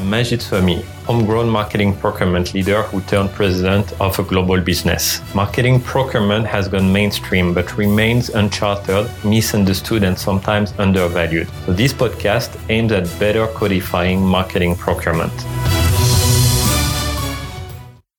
Magid Souhami, homegrown marketing procurement leader who turned president of a global business. Marketing procurement has gone mainstream but remains uncharted, misunderstood, and sometimes undervalued. So, this podcast aims at better codifying marketing procurement.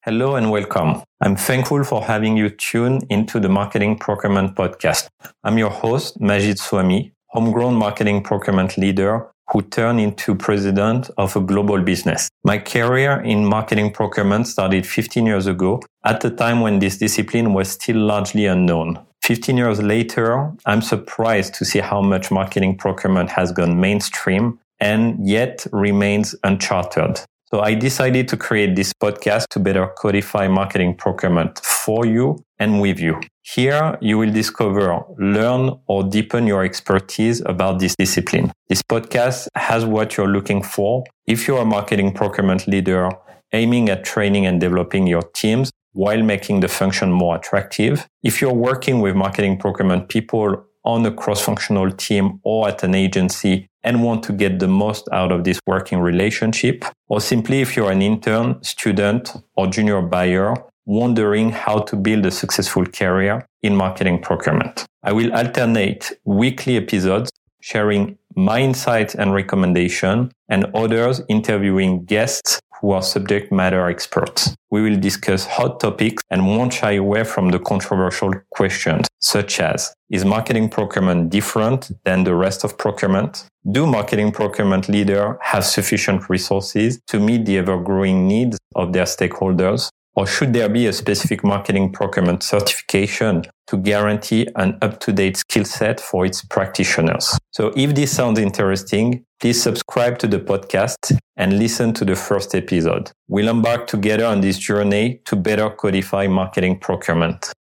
Hello and welcome. I'm thankful for having you tune into the Marketing Procurement Podcast. I'm your host, Magid Souhami, homegrown marketing procurement leader who turned into president of a global business. My career in marketing procurement started 15 years ago at the time when this discipline was still largely unknown. 15 years later, I'm surprised to see how much marketing procurement has gone mainstream and yet remains uncharted. So I decided to create this podcast to better codify marketing procurement for you and with you. Here you will discover, learn or deepen your expertise about this discipline. This podcast has what you're looking for. If you're a marketing procurement leader aiming at training and developing your teams while making the function more attractive. If you're working with marketing procurement people on a cross-functional team or at an agency and want to get the most out of this working relationship, or simply if you're an intern, student, or junior buyer wondering how to build a successful career in marketing procurement. I will alternate weekly episodes sharing my insights and recommendation and others interviewing guests who are subject matter experts. We will discuss hot topics and won't shy away from the controversial questions such as, is marketing procurement different than the rest of procurement? Do marketing procurement leaders have sufficient resources to meet the ever growing needs of their stakeholders? Or should there be a specific marketing procurement certification to guarantee an up-to-date skill set for its practitioners? So if this sounds interesting, please subscribe to the podcast and listen to the first episode. We'll embark together on this journey to better codify marketing procurement.